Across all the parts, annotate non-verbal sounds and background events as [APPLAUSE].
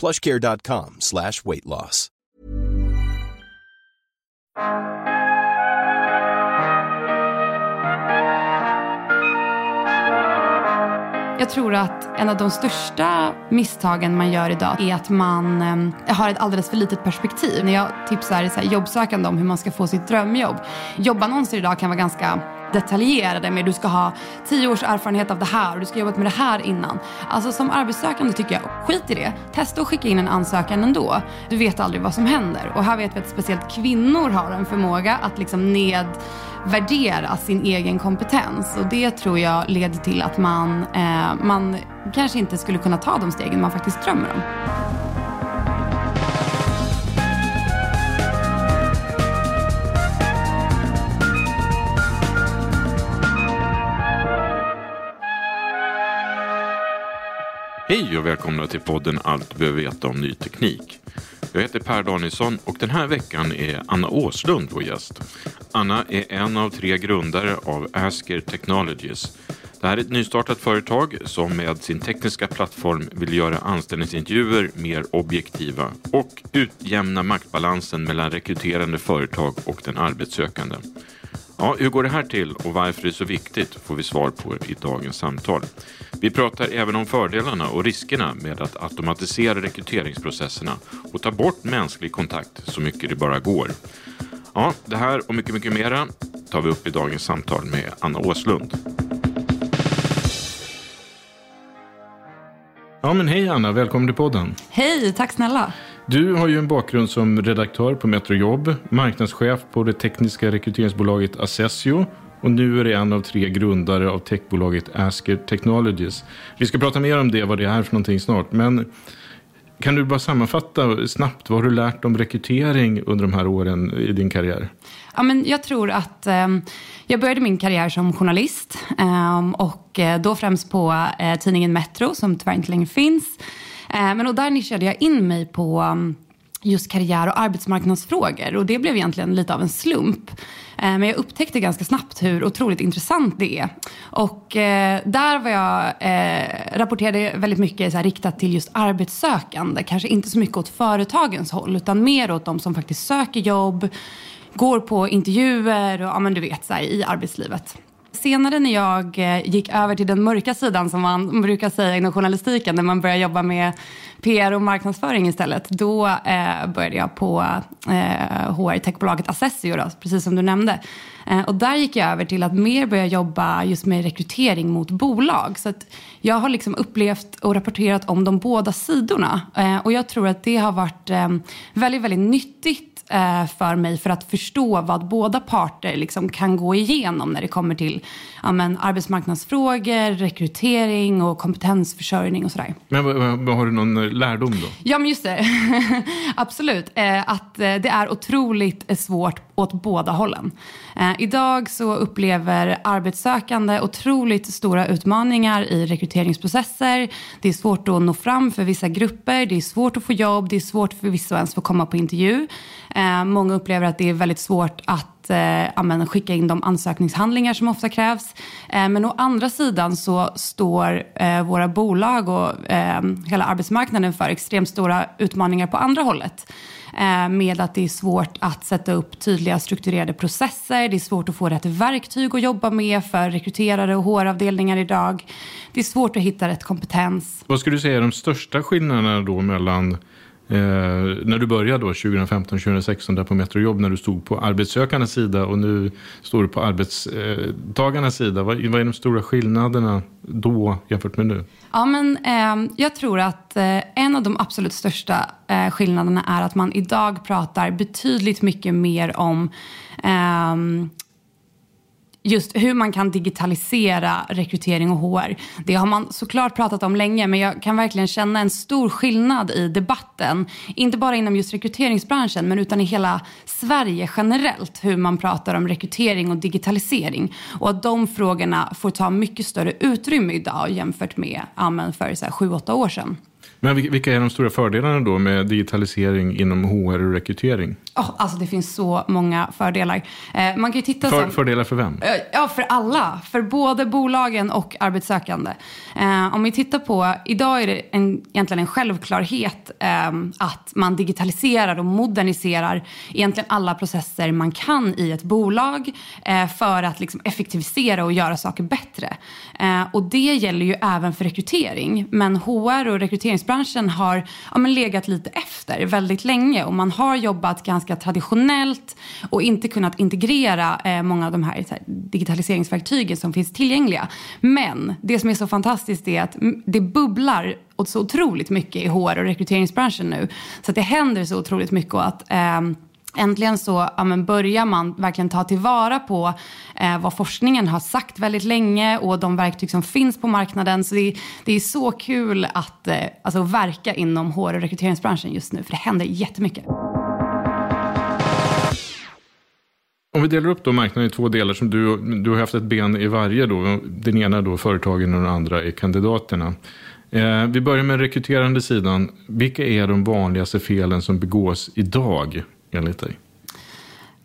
plushcare.com slash weight loss. Jag tror att en av de största misstagen man gör idag är att man eh, har ett alldeles för litet perspektiv. När jag tipsar så här, jobbsökande om hur man ska få sitt drömjobb. Jobbannonser idag kan vara ganska detaljerade med du ska ha tio års erfarenhet av det här och du ska ha jobbat med det här innan. Alltså som arbetssökande tycker jag, skit i det. Testa att skicka in en ansökan ändå. Du vet aldrig vad som händer. Och här vet vi att speciellt kvinnor har en förmåga att liksom nedvärdera sin egen kompetens. Och det tror jag leder till att man, eh, man kanske inte skulle kunna ta de stegen man faktiskt drömmer om. Hej och välkomna till podden Allt du behöver veta om ny teknik. Jag heter Per Danielsson och den här veckan är Anna Åslund vår gäst. Anna är en av tre grundare av Asker Technologies. Det här är ett nystartat företag som med sin tekniska plattform vill göra anställningsintervjuer mer objektiva och utjämna maktbalansen mellan rekryterande företag och den arbetssökande. Ja, hur går det här till och varför det är så viktigt får vi svar på i dagens samtal. Vi pratar även om fördelarna och riskerna med att automatisera rekryteringsprocesserna och ta bort mänsklig kontakt så mycket det bara går. Ja, det här och mycket, mycket mera tar vi upp i dagens samtal med Anna Åslund. Ja, men hej Anna, välkommen till podden. Hej, tack snälla. Du har ju en bakgrund som redaktör på Metrojobb, marknadschef på det tekniska rekryteringsbolaget Assessio och nu är det en av tre grundare av techbolaget Asker Technologies. Vi ska prata mer om det, vad det är för någonting snart. Men kan du bara sammanfatta snabbt, vad har du lärt om rekrytering under de här åren i din karriär? Ja, men jag tror att eh, jag började min karriär som journalist ehm, eh, och då främst på eh, tidningen Metro som tyvärr inte längre finns. Eh, men och där nischade jag in mig på um, just karriär och arbetsmarknadsfrågor och det blev egentligen lite av en slump. Eh, men jag upptäckte ganska snabbt hur otroligt intressant det är. Och eh, där var jag, eh, rapporterade väldigt mycket så här, riktat till just arbetssökande. Kanske inte så mycket åt företagens håll utan mer åt de som faktiskt söker jobb, går på intervjuer och ja, men du vet, så här, i arbetslivet senare när jag eh, gick över till den mörka sidan som man brukar säga inom journalistiken, när man börjar jobba med PR och marknadsföring istället, då eh, började jag på eh, HR-techbolaget Assessio, då, precis som du nämnde. Eh, och där gick jag över till att mer börja jobba just med rekrytering mot bolag. Så att jag har liksom upplevt och rapporterat om de båda sidorna. Eh, och jag tror att det har varit eh, väldigt, väldigt nyttigt för mig för att förstå vad båda parter liksom kan gå igenom när det kommer till ja, men, arbetsmarknadsfrågor, rekrytering och kompetensförsörjning och sådär. Men har du någon eh, lärdom då? Ja, men just det. [LAUGHS] Absolut. Eh, att eh, det är otroligt svårt åt båda hållen. Eh, idag så upplever arbetssökande otroligt stora utmaningar i rekryteringsprocesser. Det är svårt att nå fram för vissa grupper, det är svårt att få jobb, det är svårt för vissa att ens få komma på intervju. Eh, många upplever att det är väldigt svårt att eh, skicka in de ansökningshandlingar som ofta krävs. Eh, men å andra sidan så står eh, våra bolag och eh, hela arbetsmarknaden för extremt stora utmaningar på andra hållet. Eh, med att det är svårt att sätta upp tydliga strukturerade processer. Det är svårt att få rätt verktyg att jobba med för rekryterare och HR-avdelningar idag. Det är svårt att hitta rätt kompetens. Vad skulle du säga är de största skillnaderna då mellan Eh, när du började då 2015-2016 där på Metrojobb när du stod på arbetssökarnas sida och nu står du på arbetstagarnas sida. Vad, vad är de stora skillnaderna då jämfört med nu? Ja, men, eh, jag tror att eh, en av de absolut största eh, skillnaderna är att man idag pratar betydligt mycket mer om ehm, just hur man kan digitalisera rekrytering och HR. Det har man såklart pratat om länge men jag kan verkligen känna en stor skillnad i debatten. Inte bara inom just rekryteringsbranschen men utan i hela Sverige generellt. Hur man pratar om rekrytering och digitalisering. Och att de frågorna får ta mycket större utrymme idag jämfört med ja, för sju, åtta år sedan. Men vilka är de stora fördelarna då med digitalisering inom HR och rekrytering? Oh, alltså det finns så många fördelar. Eh, man kan titta för, som, fördelar för vem? Eh, ja, för alla. För både bolagen och arbetssökande. Eh, om vi tittar på, idag är det en, egentligen en självklarhet eh, att man digitaliserar och moderniserar egentligen alla processer man kan i ett bolag eh, för att liksom effektivisera och göra saker bättre. Eh, och det gäller ju även för rekrytering. Men HR och rekryteringsbranschen har ja, men legat lite efter väldigt länge och man har jobbat ganska traditionellt och inte kunnat integrera eh, många av de här, här digitaliseringsverktygen som finns tillgängliga. Men det som är så fantastiskt är att det bubblar så otroligt mycket i HR och rekryteringsbranschen nu. Så att det händer så otroligt mycket och att eh, Äntligen så ja, men börjar man verkligen ta tillvara på eh, vad forskningen har sagt väldigt länge och de verktyg som finns på marknaden. Så det, det är så kul att eh, alltså, verka inom HR och rekryteringsbranschen just nu för det händer jättemycket. Om vi delar upp då marknaden i två delar som du, du har haft ett ben i varje då. Den ena då företagen och den andra är kandidaterna. Eh, vi börjar med den rekryterande sidan. Vilka är de vanligaste felen som begås idag enligt dig?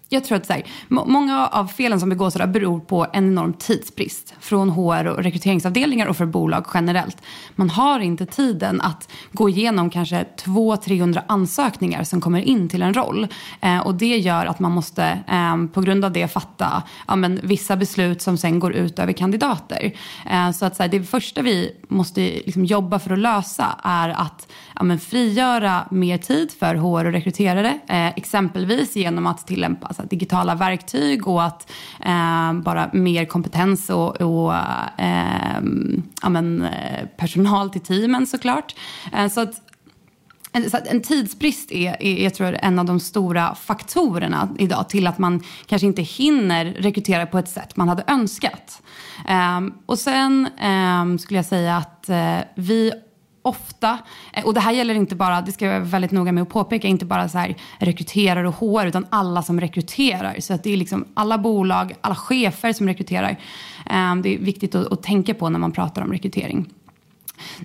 Jag tror att så här, många av felen som begås idag beror på en enorm tidsbrist från HR och rekryteringsavdelningar och för bolag generellt. Man har inte tiden att gå igenom kanske 200-300 ansökningar som kommer in till en roll. Eh, och det gör att man måste eh, på grund av det fatta ja, men, vissa beslut som sen går ut över kandidater. Eh, så att så här, det första vi måste liksom, jobba för att lösa är att ja, men, frigöra mer tid för HR och rekryterare. Eh, exempelvis genom att tillämpa alltså, digitala verktyg och att eh, bara mer kompetens och, och eh, ja, men, eh, personal till teamen såklart. Eh, så att eh, så en tidsbrist är, är jag tror, en av de stora faktorerna idag till att man kanske inte hinner rekrytera på ett sätt man hade önskat. Um, och sen um, skulle jag säga att uh, vi ofta, eh, och det här gäller inte bara, det ska jag vara väldigt noga med att påpeka, inte bara så här rekryterare och HR utan alla som rekryterar. Så att det är liksom alla bolag, alla chefer som rekryterar. Ehm, det är viktigt att, att tänka på när man pratar om rekrytering.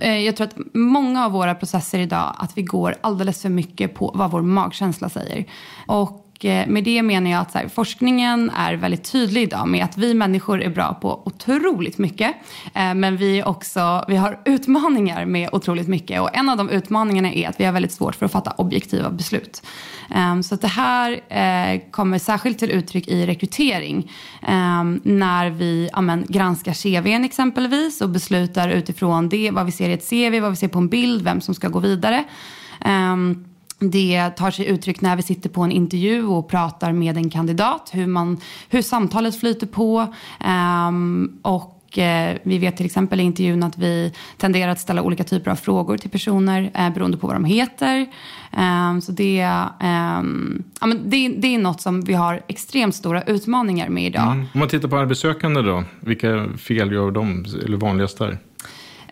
Eh, jag tror att många av våra processer idag, att vi går alldeles för mycket på vad vår magkänsla säger. Och Eh, med det menar jag att här, forskningen är väldigt tydlig idag med att vi människor är bra på otroligt mycket. Eh, men vi, också, vi har [LAUGHS] utmaningar med otroligt mycket. Och en av de utmaningarna är att vi har väldigt svårt för att fatta objektiva beslut. Eh, så att det här kommer särskilt till uttryck i rekrytering. När vi ja, men, granskar CVn exempelvis och beslutar utifrån det, vad vi ser i ett CV, vad vi ser på en bild, vem som ska gå vidare. Det tar sig uttryck när vi sitter på en intervju och pratar med en kandidat. Hur, man, hur samtalet flyter på. Um, och eh, vi vet till exempel i intervjun att vi tenderar att ställa olika typer av frågor till personer eh, beroende på vad de heter. Um, så det, um, ja, men det, det är något som vi har extremt stora utmaningar med idag. Mm. Om man tittar på arbetssökande då, vilka fel gör de, eller vanligast där?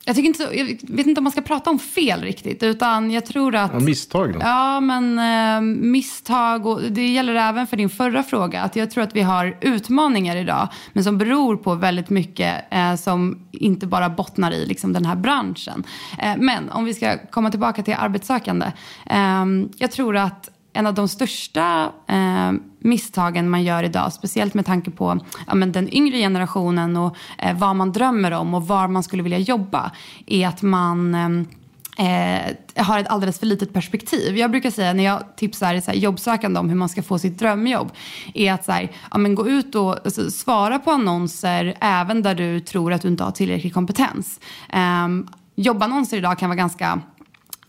Jag, tycker inte, jag vet inte om man ska prata om fel riktigt. Utan jag tror att... Ja, misstag då? Ja, men eh, misstag. Och det gäller även för din förra fråga. Att jag tror att vi har utmaningar idag. Men som beror på väldigt mycket eh, som inte bara bottnar i liksom, den här branschen. Eh, men om vi ska komma tillbaka till arbetssökande. Eh, jag tror att en av de största eh, misstagen man gör idag, speciellt med tanke på ja, men den yngre generationen och eh, vad man drömmer om och var man skulle vilja jobba, är att man eh, eh, har ett alldeles för litet perspektiv. Jag brukar säga när jag tipsar så här, jobbsökande om hur man ska få sitt drömjobb, är att så här, ja, men gå ut och alltså, svara på annonser även där du tror att du inte har tillräcklig kompetens. Eh, jobbannonser idag kan vara ganska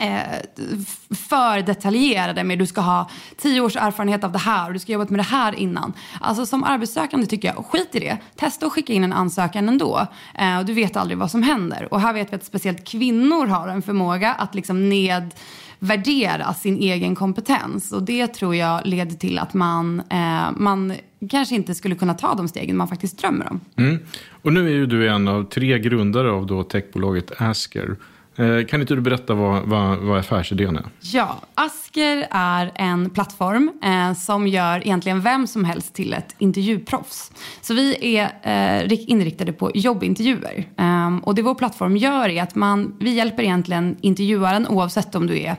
Eh, för detaljerade med du ska ha tio års erfarenhet av det här och du ska ha jobbat med det här innan. Alltså som arbetssökande tycker jag, skit i det. Testa att skicka in en ansökan ändå. Eh, och du vet aldrig vad som händer. Och här vet vi att speciellt kvinnor har en förmåga att liksom nedvärdera sin egen kompetens. Och det tror jag leder till att man, eh, man kanske inte skulle kunna ta de stegen man faktiskt drömmer om. Mm. Och nu är ju du en av tre grundare av då techbolaget Asker. Eh, kan inte du berätta vad, vad, vad affärsidén är? Ja, Asker är en plattform eh, som gör egentligen vem som helst till ett intervjuproffs. Så vi är eh, inriktade på jobbintervjuer. Eh, och det vår plattform gör är att man, vi hjälper egentligen intervjuaren oavsett om du är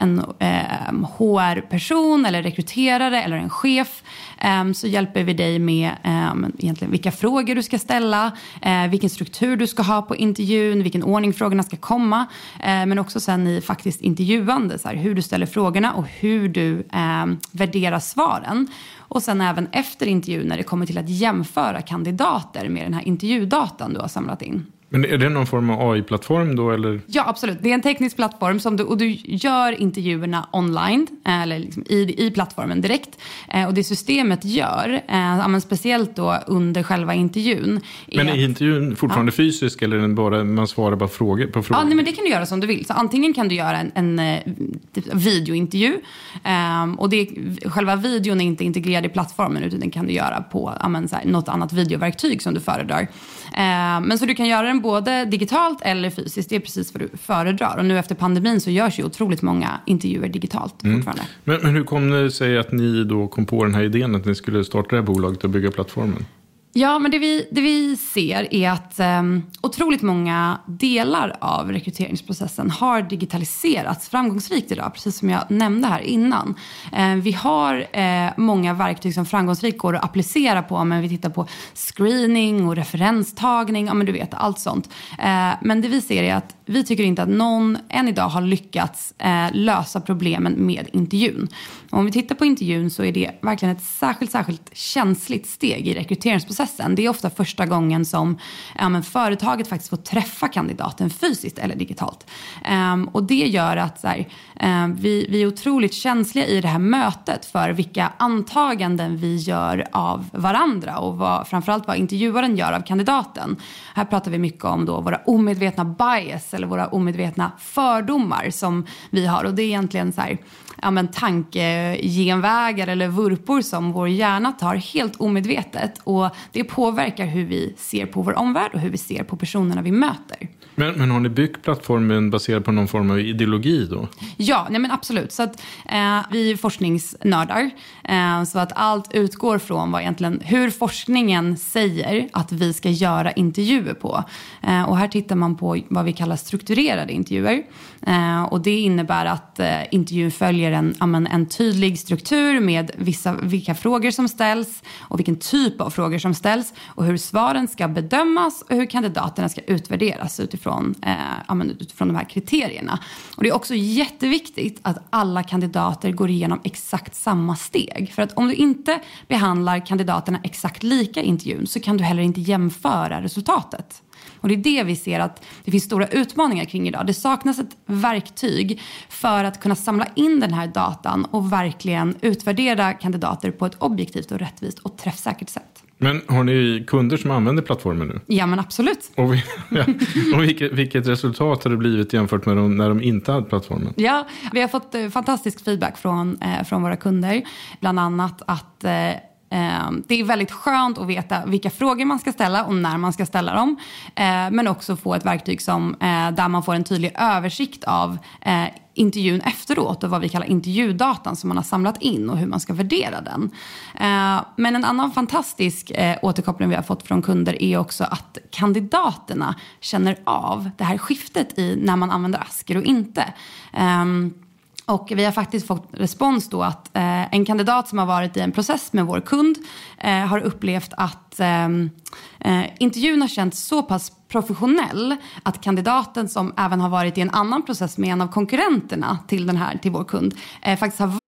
en eh, HR-person eller rekryterare eller en chef eh, så hjälper vi dig med eh, egentligen vilka frågor du ska ställa, eh, vilken struktur du ska ha på intervjun, vilken ordning frågorna ska komma. Eh, men också sen i faktiskt intervjuande, så här, hur du ställer frågorna och hur du ehm, värderar svaren. Och sen även efter intervjun när det kommer till att jämföra kandidater med den här intervjudatan du har samlat in. Men är det någon form av AI-plattform då? Eller? Ja, absolut. Det är en teknisk plattform som du, och du gör intervjuerna online, eller liksom i, i plattformen direkt. Eh, och det systemet gör, eh, speciellt då under själva intervjun. Men är att, intervjun fortfarande ja. fysisk eller är den bara, man svarar bara frågor, på frågor? Ja, nej, men det kan du göra som du vill. Så antingen kan du göra en, en, en typ videointervju. Eh, och det, själva videon är inte integrerad i plattformen utan den kan du göra på ja, men, så här, något annat videoverktyg som du föredrar. Eh, men så du kan göra den både digitalt eller fysiskt. Det är precis vad du föredrar. Och nu efter pandemin så görs ju otroligt många intervjuer digitalt mm. fortfarande. Men, men hur kom det sig att ni då kom på den här idén att ni skulle starta det här bolaget och bygga plattformen? Ja, men det vi, det vi ser är att eh, otroligt många delar av rekryteringsprocessen har digitaliserats framgångsrikt idag, precis som jag nämnde här innan. Eh, vi har eh, många verktyg som framgångsrikt går att applicera på, men vi tittar på screening och referenstagning, ja men du vet, allt sånt. Ehm, men det vi ser är att vi tycker inte att någon än idag har lyckats eh, lösa problemen med intervjun. Och om vi tittar på intervjun så är det verkligen ett särskilt, särskilt känsligt steg i rekryteringsprocessen. Det är ofta första gången som ja, men företaget faktiskt får träffa kandidaten fysiskt eller digitalt. Um, och det gör att så här, ehm, vi, vi är otroligt känsliga i det här mötet för vilka antaganden vi gör av varandra och vad, framförallt vad intervjuaren gör av kandidaten. Här pratar vi mycket om då våra omedvetna bias eller våra omedvetna fördomar som vi har. Och det är egentligen så här, ja, men tankegenvägar eller vurpor som vår hjärna tar helt omedvetet. Och det påverkar hur vi ser på vår omvärld och hur vi ser på personerna vi möter. Men, men har ni byggt plattformen baserad på någon form av ideologi då? Ja, nej men absolut. Så att, eh, vi är forskningsnördar. Eh, så att allt utgår från vad egentligen, hur forskningen säger att vi ska göra intervjuer på. Eh, och här tittar man på vad vi kallar strukturerade intervjuer. Eh, och det innebär att eh, intervjun följer en, amen, en tydlig struktur med vissa, vilka frågor som ställs och vilken typ av frågor som ställs och hur svaren ska bedömas och hur kandidaterna ska utvärderas utifrån, eh, utifrån de här kriterierna. Och det är också jätteviktigt att alla kandidater går igenom exakt samma steg. För att om du inte behandlar kandidaterna exakt lika i intervjun så kan du heller inte jämföra resultatet. Och det är det vi ser att det finns stora utmaningar kring idag. Det saknas ett verktyg för att kunna samla in den här datan och verkligen utvärdera kandidater på ett objektivt och rättvist och träffsäkert sätt. Men har ni kunder som använder plattformen nu? Ja, men absolut. Och, vi, [LAUGHS] ja, och vilket, vilket, resultat har det blivit jämfört med de, när de inte hade plattformen? Ja, vi har fått eh, fantastisk feedback från, eh, från våra kunder. Bland annat att eh, Ehm, det är väldigt skönt att veta vilka frågor man ska ställa och när man ska ställa dem. Ehm, men också få ett verktyg som, eh, där man får en tydlig översikt av eh, intervjun efteråt och vad vi kallar intervjudatan som man har samlat in och hur man ska värdera den. Ehm, men en annan fantastisk eh, återkoppling vi har fått från kunder är också att kandidaterna känner av det här skiftet i när man använder Asker och inte. Och vi har faktiskt fått respons då att eh, en kandidat som har varit i en process med vår kund eh, har upplevt att ehm, eh, intervjun har känts så pass professionell att kandidaten som även har varit i en annan process med en av konkurrenterna till, den här, till vår kund eh, faktiskt har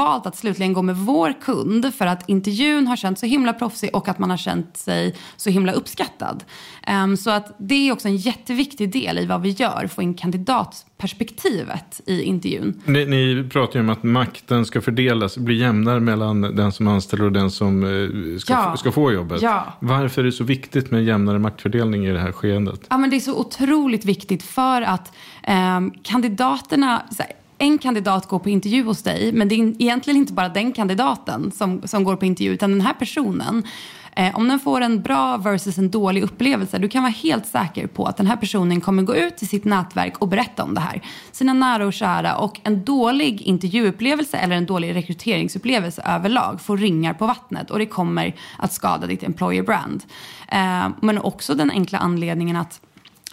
Valt att slutligen gå med vår kund för att intervjun har känts så himla proffsig och att man har känt sig så himla uppskattad. Um, så att det är också en jätteviktig del i vad vi gör, få in kandidatperspektivet i intervjun. Ni, ni pratar ju om att makten ska fördelas, bli jämnare mellan den som anställer och den som uh, ska, ja. ska få jobbet. Ja. Varför är det så viktigt med jämnare maktfördelning i det här skeendet? Ja, men det är så otroligt viktigt för att um, kandidaterna, en kandidat går på intervju hos dig, men det är egentligen inte bara den kandidaten som, som går på intervju, utan den här personen eh, om den får en bra versus en dålig upplevelse, du kan vara helt säker på att den här personen kommer gå ut till sitt nätverk och berätta om det här. Sina nära och kära och en dålig intervjuupplevelse eller en dålig rekryteringsupplevelse överlag får ringar på vattnet och det kommer att skada ditt employer brand. Eh, men också den enkla anledningen att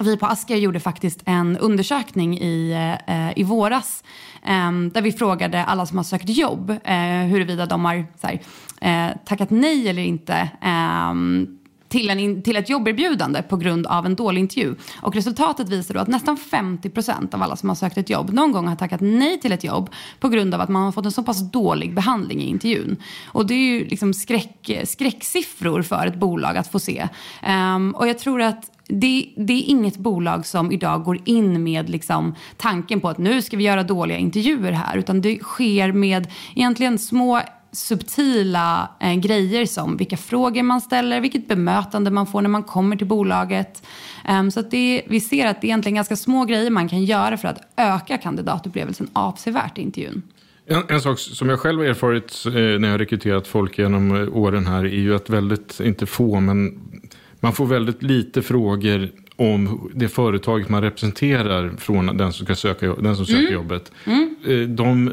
vi på Asker gjorde faktiskt en undersökning i, eh, i våras eh, där vi frågade alla som har sökt jobb eh, huruvida de har här, eh, tackat nej eller inte ehm, till, en, till ett jobberbjudande på grund av en dålig intervju. Och resultatet visar då att nästan 50% av alla som har sökt ett jobb någon gång har tackat nej till ett jobb på grund av att man har fått en så pass dålig behandling i intervjun. Och det är ju liksom skräck, skräcksiffror för ett bolag att få se. Um, och jag tror att det, det, är inget bolag som idag går in med liksom tanken på att nu ska vi göra dåliga intervjuer här. Utan det sker med egentligen små subtila eh, grejer som vilka frågor man ställer, vilket bemötande man får när man kommer till bolaget. Um, så att det, vi ser att det är egentligen ganska små grejer man kan göra för att öka kandidatupplevelsen avsevärt i intervjun. En, en, sak som jag själv har erfarit eh, när jag har rekryterat folk genom eh, åren här är ju att väldigt, inte få, men man får väldigt lite frågor om det företaget man representerar från den som, ska söka, den som söker mm. jobbet. Mm. Eh, de,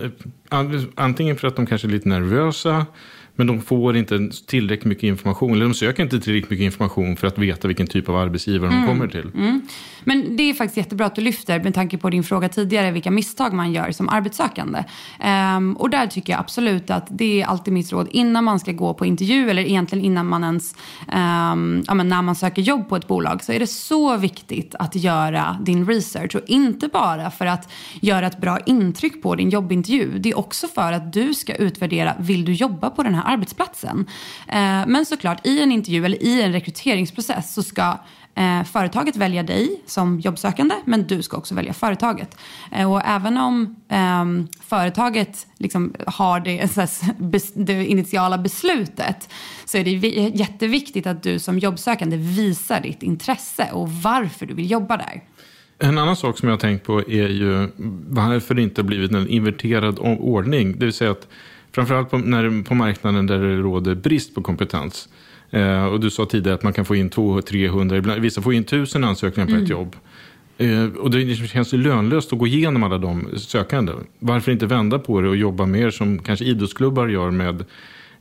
antingen för att de kanske är lite nervösa men de får inte tillräckligt mycket information, eller de söker inte tillräckligt mycket information för att veta vilken typ av arbetsgivare mm. de kommer till. Mm. Men det är faktiskt jättebra att du lyfter, med tanke på din fråga tidigare, vilka misstag man gör som arbetssökande. Um, och där tycker jag absolut att det är alltid mitt råd innan man ska gå på intervju, eller egentligen innan man ens, um, ja, när man söker jobb på ett bolag, så är det så viktigt att göra din research. Och inte bara för att göra ett bra intryck på din jobbintervju, det är också för att du ska utvärdera, vill du jobba på den här arbetsplatsen. Eh, men såklart, i en intervju eller i en rekryteringsprocess så ska eh, företaget välja dig som jobbsökande, men du ska också välja företaget. Eh, och även om eh, företaget liksom har det, det, initiala beslutet så är det jätteviktigt att du som jobbsökande visar ditt intresse och varför du vill jobba där. En annan sak som jag har tänkt på är ju varför det inte blivit en inverterad ordning. Det vill säga att Framförallt på, när, på marknaden där det råder brist på kompetens. Eh, och du sa tidigare att man kan få in 200-300, vissa får in 1000 ansökningar på mm. ett jobb. Eh, och det känns ju lönlöst att gå igenom alla de sökande. Varför inte vända på det och jobba mer som kanske idrottsklubbar gör med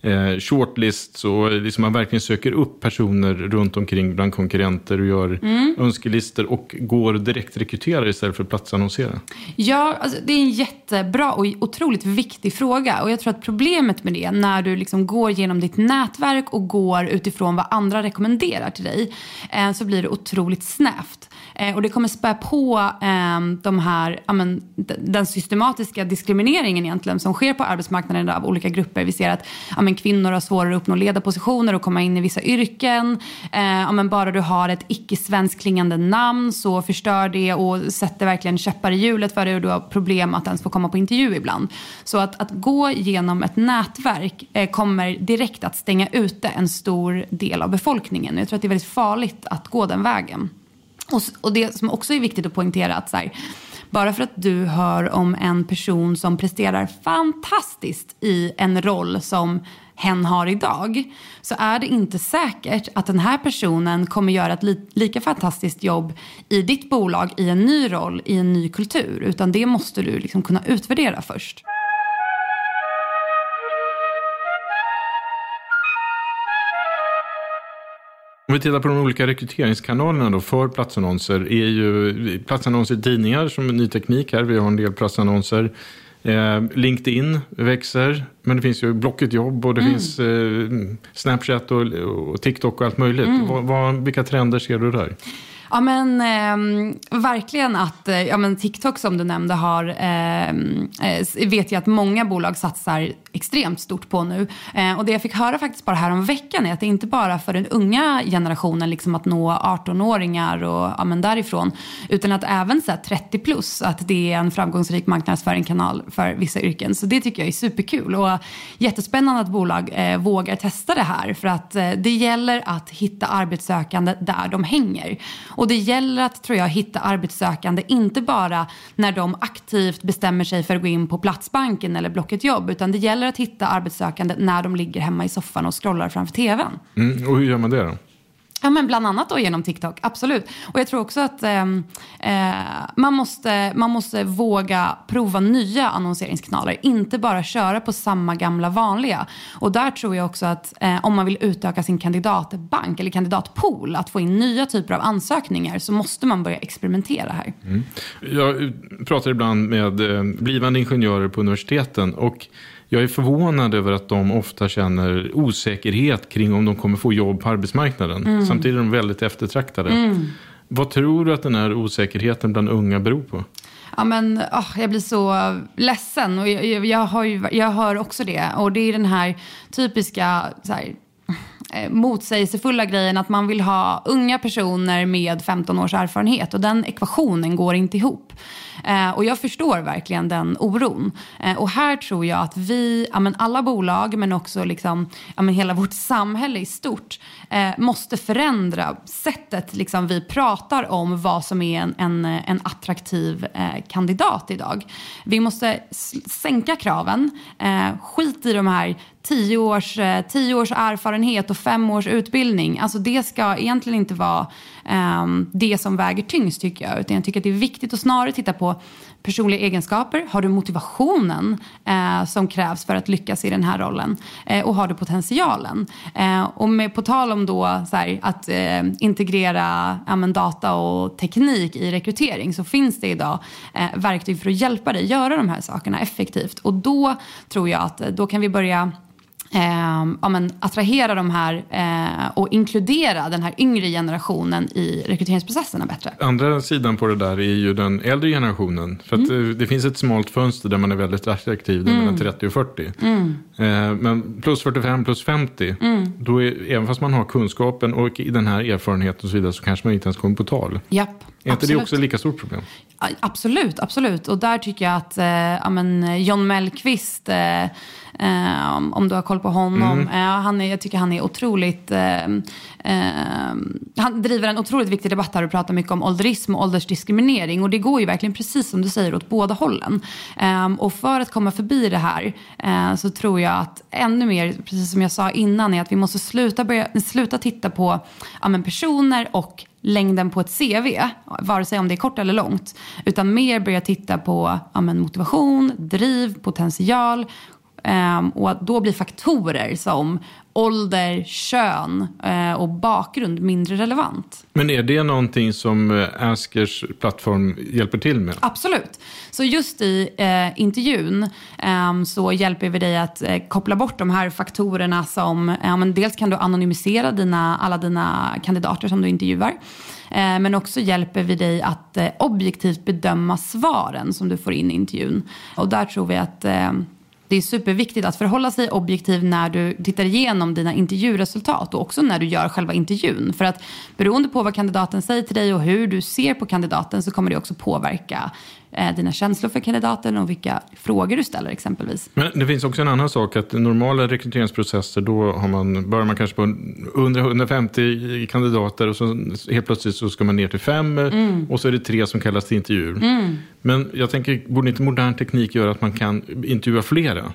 eh, shortlists och liksom man verkligen söker upp personer runt omkring bland konkurrenter och gör mm. önskelistor och går direkt rekrytera istället för att platsannonsera? Ja, alltså, det är en jättebra och otroligt viktig fråga och jag tror att problemet med det när du liksom går genom ditt nätverk och går utifrån vad andra rekommenderar till dig eh, så blir det otroligt snävt. Eh, och det kommer spä på eh, de här, amen, den systematiska diskrimineringen egentligen som sker på arbetsmarknaden av olika grupper. Vi ser att amen, kvinnor har svårare att uppnå ledarpositioner och komma in i vissa yrken. Eh, amen, bara du har ett icke-svenskklingande namn så förstör det och sätter verkligen käppar i hjulet för dig och du har problem att ens få komma på intervju ibland. Så att, att gå genom ett nätverk eh, kommer direkt att stänga ute en stor del av befolkningen. Jag tror att det är väldigt farligt att gå den vägen. Och, och det som också är viktigt att poängtera att så här, bara för att du hör om en person som presterar fantastiskt i en roll som hen har idag så är det inte säkert att den här personen kommer göra ett li lika fantastiskt jobb i ditt bolag i en ny roll, i en ny kultur. Utan det måste du liksom kunna utvärdera först. Om vi tittar på de olika rekryteringskanalerna då för platsannonser. är ju platsannonser i tidningar som Ny Teknik här. Vi har en del platsannonser. Eh, LinkedIn växer. Men det finns ju Blocket jobb och det mm. finns eh, Snapchat och, och, TikTok och allt möjligt. Mm. Vad, vad, vilka trender ser du där? Ja men eh, verkligen att eh, ja, men TikTok som du nämnde har, ehm, eh, vet jag att många bolag satsar extremt stort på nu. Eh, och det jag fick höra faktiskt bara här om veckan är att det inte bara för den unga generationen liksom att nå 18-åringar och ja, men därifrån. Utan att även så 30 plus, att det är en framgångsrik marknadsföringskanal för vissa yrken. Så det tycker jag är superkul och jättespännande att bolag eh, vågar testa det här. För att eh, det gäller att hitta arbetssökande där de hänger. Och det gäller att, tror jag, hitta arbetssökande inte bara när de aktivt bestämmer sig för att gå in på Platsbanken eller Blocket jobb, utan det gäller att hitta arbetssökande när de ligger hemma i soffan och scrollar framför tvn. Mm, och hur gör man det då? Ja, men bland annat då genom TikTok, absolut. Och jag tror också att eh, eh, man, måste, man måste våga prova nya annonseringskanaler. Inte bara köra på samma gamla vanliga. Och där tror jag också att eh, om man vill utöka sin kandidatbank eller kandidatpool, att få in nya typer av ansökningar, så måste man börja experimentera här. Mm. Jag pratar ibland med eh, blivande ingenjörer på universiteten och jag är förvånad över att de ofta känner osäkerhet kring om de kommer få jobb på arbetsmarknaden. Mm. Samtidigt är de väldigt eftertraktade. Mm. Vad tror du att den här osäkerheten bland unga beror på? Ja, men, oh, jag blir så ledsen och jag, jag, har ju, jag hör också det. Och det är den här typiska här, eh, motsägelsefulla grejen att man vill ha unga personer med 15 års erfarenhet och den ekvationen går inte ihop. Eh, och jag förstår verkligen den oron. Eh, och här tror jag att vi, ja, men alla bolag men också liksom, ja, men hela vårt samhälle i stort eh, måste förändra sättet liksom, vi pratar om vad som är en, en, en attraktiv eh, kandidat idag. Vi måste sänka kraven, eh, skit i de här tio års, eh, tio års erfarenhet och fem års utbildning. Alltså det ska egentligen inte vara Ehm, det som väger tyngst tycker jag. Utan jag tycker att det är viktigt att snarare titta på personliga egenskaper? Har du motivationen eh, som krävs för att lyckas i den här rollen? Eh, och har du potentialen? Eh, och med, på tal om då här, att eh, integrera ja, data och teknik i rekrytering så finns det idag eh, verktyg för att hjälpa dig göra de här sakerna effektivt. Och då tror jag att eh, då kan vi börja eh, ja, men, attrahera de här eh, och inkludera den här yngre generationen i rekryteringsprocesserna bättre. Andra sidan på det där är ju den äldre generationen. För mm. det finns ett smalt fönster där man är väldigt attraktiv, mm. mellan 30 och 40. Mm. Eh, men plus 45, plus 50, mm. då är, även fast man har kunskapen och den här erfarenheten och så vidare så kanske man inte ens kommer på tal. Japp, är inte det också ett lika stort problem? Absolut, absolut. Och där tycker jag att eh, ja, men John Mellqvist eh, Eh, om du har koll på honom. Mm. Eh, han är, jag tycker han är otroligt... Eh, eh, han driver en otroligt viktig debatt här och pratar mycket om ålderism och åldersdiskriminering. Och det går ju verkligen precis som du säger åt båda hållen. Eh, och för att komma förbi det här så tror jag att ännu mer, precis som jag sa innan, är att vi måste sluta, börja, sluta titta på ja, men personer och längden på ett CV, vare sig om det är kort eller långt, utan mer börja titta på ja, motivation, driv, potential, Um, och då blir faktorer som ålder, kön uh, och bakgrund mindre relevant. Men är det någonting som eh, Askers plattform hjälper till med? Absolut. Så just i uh, intervjun um, så hjälper vi dig att uh, koppla bort de här faktorerna som, men dels kan du anonymisera dina, alla dina kandidater som du intervjuar. Men också hjälper vi dig att objektivt bedöma svaren som du får in i intervjun. Och där tror vi att det är superviktigt att förhålla sig objektiv när du tittar igenom dina intervjuresultat och också när du gör själva intervjun. För att beroende på vad kandidaten säger till dig och hur du ser på kandidaten så kommer det också påverka eh, dina känslor för kandidaten och vilka frågor du ställer exempelvis. Men det finns också en annan sak att normala rekryteringsprocesser då har man, börjar man kanske på 100-150 kandidater och så helt plötsligt så ska man ner till fem mm. och så är det tre som kallas till intervju. Mm. Men jag tänker, borde inte modern teknik göra att man kan intervjua flera?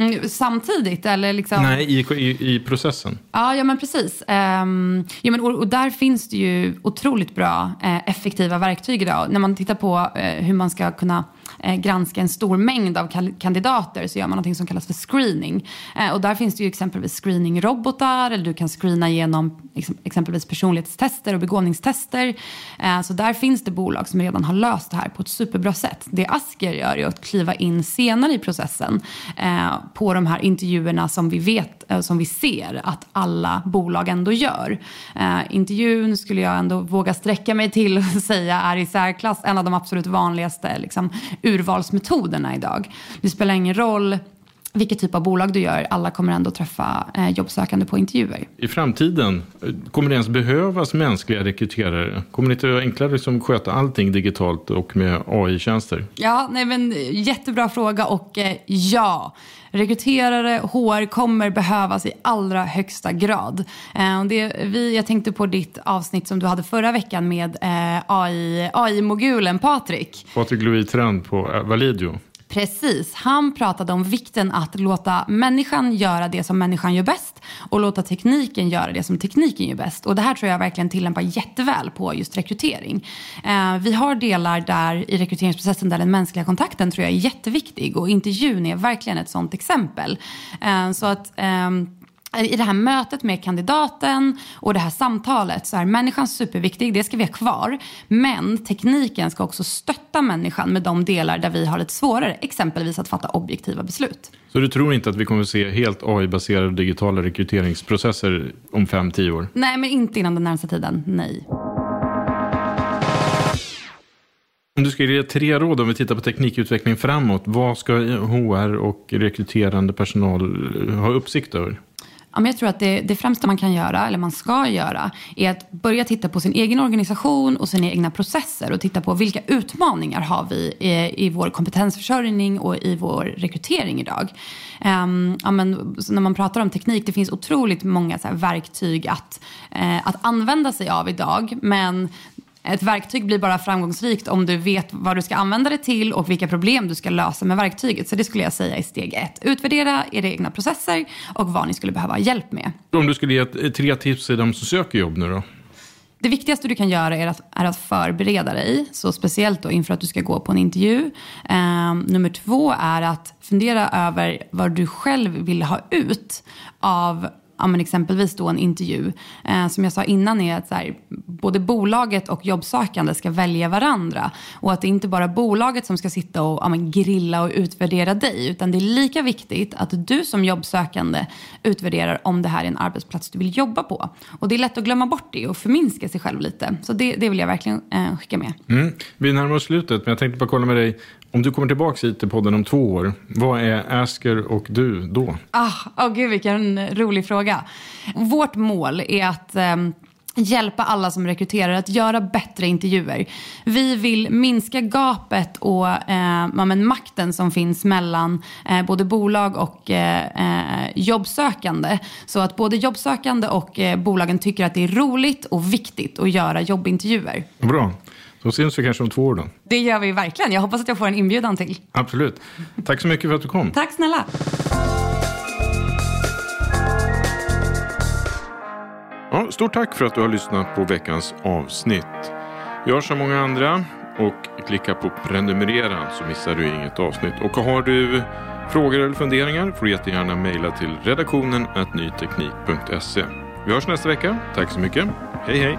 Mm, samtidigt eller liksom? Nej, i, i, i processen. Ja, ja men precis. Um, ja, men, och, och, där finns det ju otroligt bra eh, effektiva verktyg idag. När man tittar på eh, hur man ska kunna Eh, granska en stor mängd av kandidater så gör man något som kallas för screening. Eh, och där finns det ju exempelvis screeningrobotar eller du kan screena genom liksom, exempelvis personlighetstester och begåvningstester. Eh, så där finns det bolag som redan har löst det här på ett superbra sätt. Det Asker gör är att kliva in senare i processen eh, på de här intervjuerna som vi vet, eh, som vi ser att alla bolag ändå gör. Eh, intervjun skulle jag ändå våga sträcka mig till och [LAUGHS] säga är i särklass en av de absolut vanligaste liksom, urvalsmetoderna idag. Det spelar ingen roll vilket typ av bolag du gör, alla kommer ändå träffa eh, jobbsökande på intervjuer. I framtiden, kommer det ens behövas mänskliga rekryterare? Kommer det inte vara enklare att liksom sköta allting digitalt och med AI-tjänster? Ja, nej men jättebra fråga och eh, ja. Rekryterare, HR kommer behövas i allra högsta grad. Eh, det, vi, jag tänkte på ditt avsnitt som du hade förra veckan med eh, AI, AI-mogulen Patrik. Patrik Louis Trend på Validio. Precis. Han pratade om vikten att låta människan göra det som människan gör bäst och låta tekniken göra det som tekniken gör bäst. Och det här tror jag verkligen tillämpar jätteväl på just rekrytering. Eh, vi har delar där i rekryteringsprocessen där den mänskliga kontakten tror jag är jätteviktig och intervjun är verkligen ett sånt exempel. Eh, så att Eh, i det här mötet med kandidaten och det här samtalet så är människan superviktig, det ska vi ha kvar. Men tekniken ska också stötta människan med de delar där vi har lite svårare, exempelvis att fatta objektiva beslut. Så du tror inte att vi kommer att se helt AI-baserade digitala rekryteringsprocesser om fem tio år? Nej, men inte inom den närmsta tiden, nej. Om du ska ge tre råd om vi tittar på teknikutveckling framåt, vad ska HR och rekryterande personal ha uppsikt över? Ja, men jag tror att det, det främsta man kan göra, eller man ska göra, är att börja titta på sin egen organisation och sina egna processer och titta på vilka utmaningar har vi i, i vår kompetensförsörjning och i vår rekrytering idag. Um, ja, men, när man pratar om teknik, det finns otroligt många så här, verktyg att, eh, att använda sig av idag, men ett verktyg blir bara framgångsrikt om du vet vad du ska använda det till och vilka problem du ska lösa med verktyget. Så det skulle jag säga är steg ett. Utvärdera era egna processer och vad ni skulle behöva hjälp med. Om du skulle ge tre tips till de som söker jobb nu då? Det viktigaste du kan göra är att, är att förbereda dig, så speciellt då inför att du ska gå på en intervju. Eh, nummer två är att fundera över vad du själv vill ha ut av ja, men exempelvis då en intervju. Eh, som jag sa innan är att så här, både bolaget och jobbsökande ska välja varandra. Och att det inte bara är bolaget som ska sitta och ja, men grilla och utvärdera dig. Utan det är lika viktigt att du som jobbsökande utvärderar om det här är en arbetsplats du vill jobba på. Och det är lätt att glömma bort det och förminska sig själv lite. Så det, det vill jag verkligen eh, skicka med. Mm. Vi närmar oss slutet, men jag tänkte bara kolla med dig. Om du kommer tillbaka hit till podden om två år, vad är Asker och du då? Ah, oh, gud, vilken rolig fråga. Vårt mål är att eh, hjälpa alla som rekryterar att göra bättre intervjuer. Vi vill minska gapet och eh, men, makten som finns mellan eh, både bolag och eh, eh, jobbsökande. Så att både jobbsökande och eh, bolagen tycker att det är roligt och viktigt att göra jobbintervjuer. Bra. Då syns vi kanske om två år då. Det gör vi verkligen. Jag hoppas att jag får en inbjudan till. Absolut. Tack så mycket för att du kom. Tack snälla. Ja, stort tack för att du har lyssnat på veckans avsnitt. Gör som många andra och klicka på prenumerera så missar du inget avsnitt. Och har du frågor eller funderingar får du jättegärna mejla till redaktionen nyteknik.se. Vi hörs nästa vecka. Tack så mycket. Hej hej!